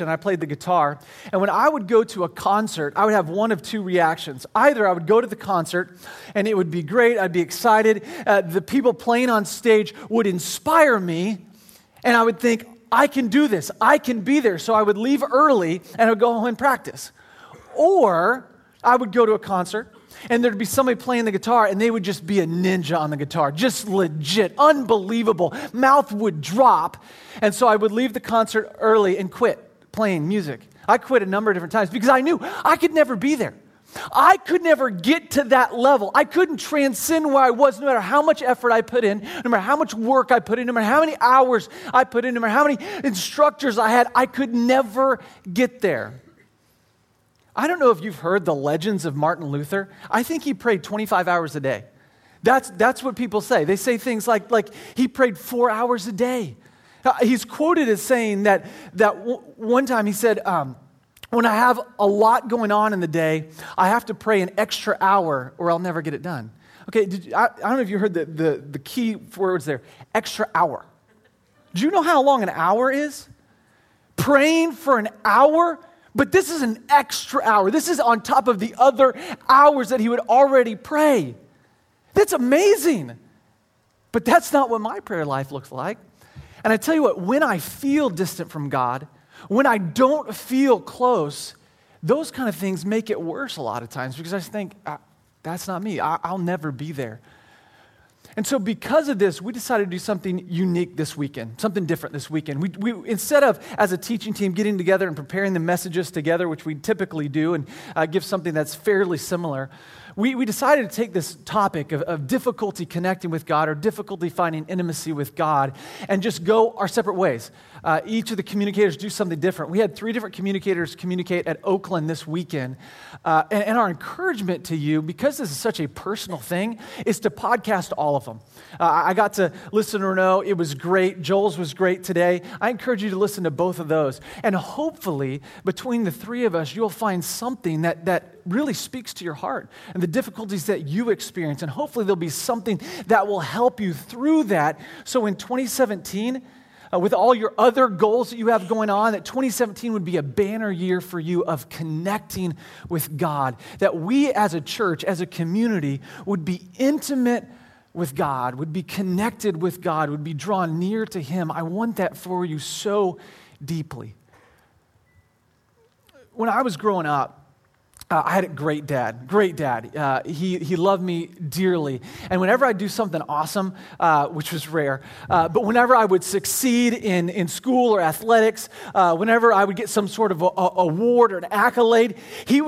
and I played the guitar. And when I would go to a concert, I would have one of two reactions. Either I would go to the concert and it would be great, I'd be excited, uh, the people playing on stage would inspire me, and I would think, I can do this, I can be there. So I would leave early and I would go home and practice. Or I would go to a concert and there'd be somebody playing the guitar and they would just be a ninja on the guitar, just legit, unbelievable. Mouth would drop. And so I would leave the concert early and quit playing music. I quit a number of different times because I knew I could never be there. I could never get to that level. I couldn't transcend where I was no matter how much effort I put in, no matter how much work I put in, no matter how many hours I put in, no matter how many instructors I had. I could never get there. I don't know if you've heard the legends of Martin Luther. I think he prayed 25 hours a day. That's, that's what people say. They say things like, like he prayed four hours a day. Uh, he's quoted as saying that, that w- one time he said, um, When I have a lot going on in the day, I have to pray an extra hour or I'll never get it done. Okay, you, I, I, don't know if you heard the, the, the key words there extra hour. Do you know how long an hour is? Praying for an hour? But this is an extra hour. This is on top of the other hours that he would already pray. That's amazing. But that's not what my prayer life looks like. And I tell you what, when I feel distant from God, when I don't feel close, those kind of things make it worse a lot of times because I think, ah, that's not me. I- I'll never be there. And so, because of this, we decided to do something unique this weekend, something different this weekend. We, we, instead of, as a teaching team, getting together and preparing the messages together, which we typically do, and uh, give something that's fairly similar, we, we decided to take this topic of, of difficulty connecting with God or difficulty finding intimacy with God and just go our separate ways. Uh, each of the communicators do something different. We had three different communicators communicate at Oakland this weekend. Uh, and, and, our encouragement to you, because this is such a personal thing, is to podcast all of them. Uh, I got to listen to Renault. It was great. Joel's was great today. I encourage you to listen to both of those. And hopefully, between the three of us, you'll find something that, that really speaks to your heart and the difficulties that you experience. And hopefully, there'll be something that will help you through that. So in 2017, uh, with all your other goals that you have going on, that 2017 would be a banner year for you of connecting with God. That we as a church, as a community, would be intimate with God, would be connected with God, would be drawn near to Him. I want that for you so deeply. When I was growing up, uh, I had a great dad, great dad. Uh, he, he loved me dearly. And whenever I'd do something awesome, uh, which was rare, uh, but whenever I would succeed in, in school or athletics, uh, whenever I would get some sort of a, a award or an accolade, he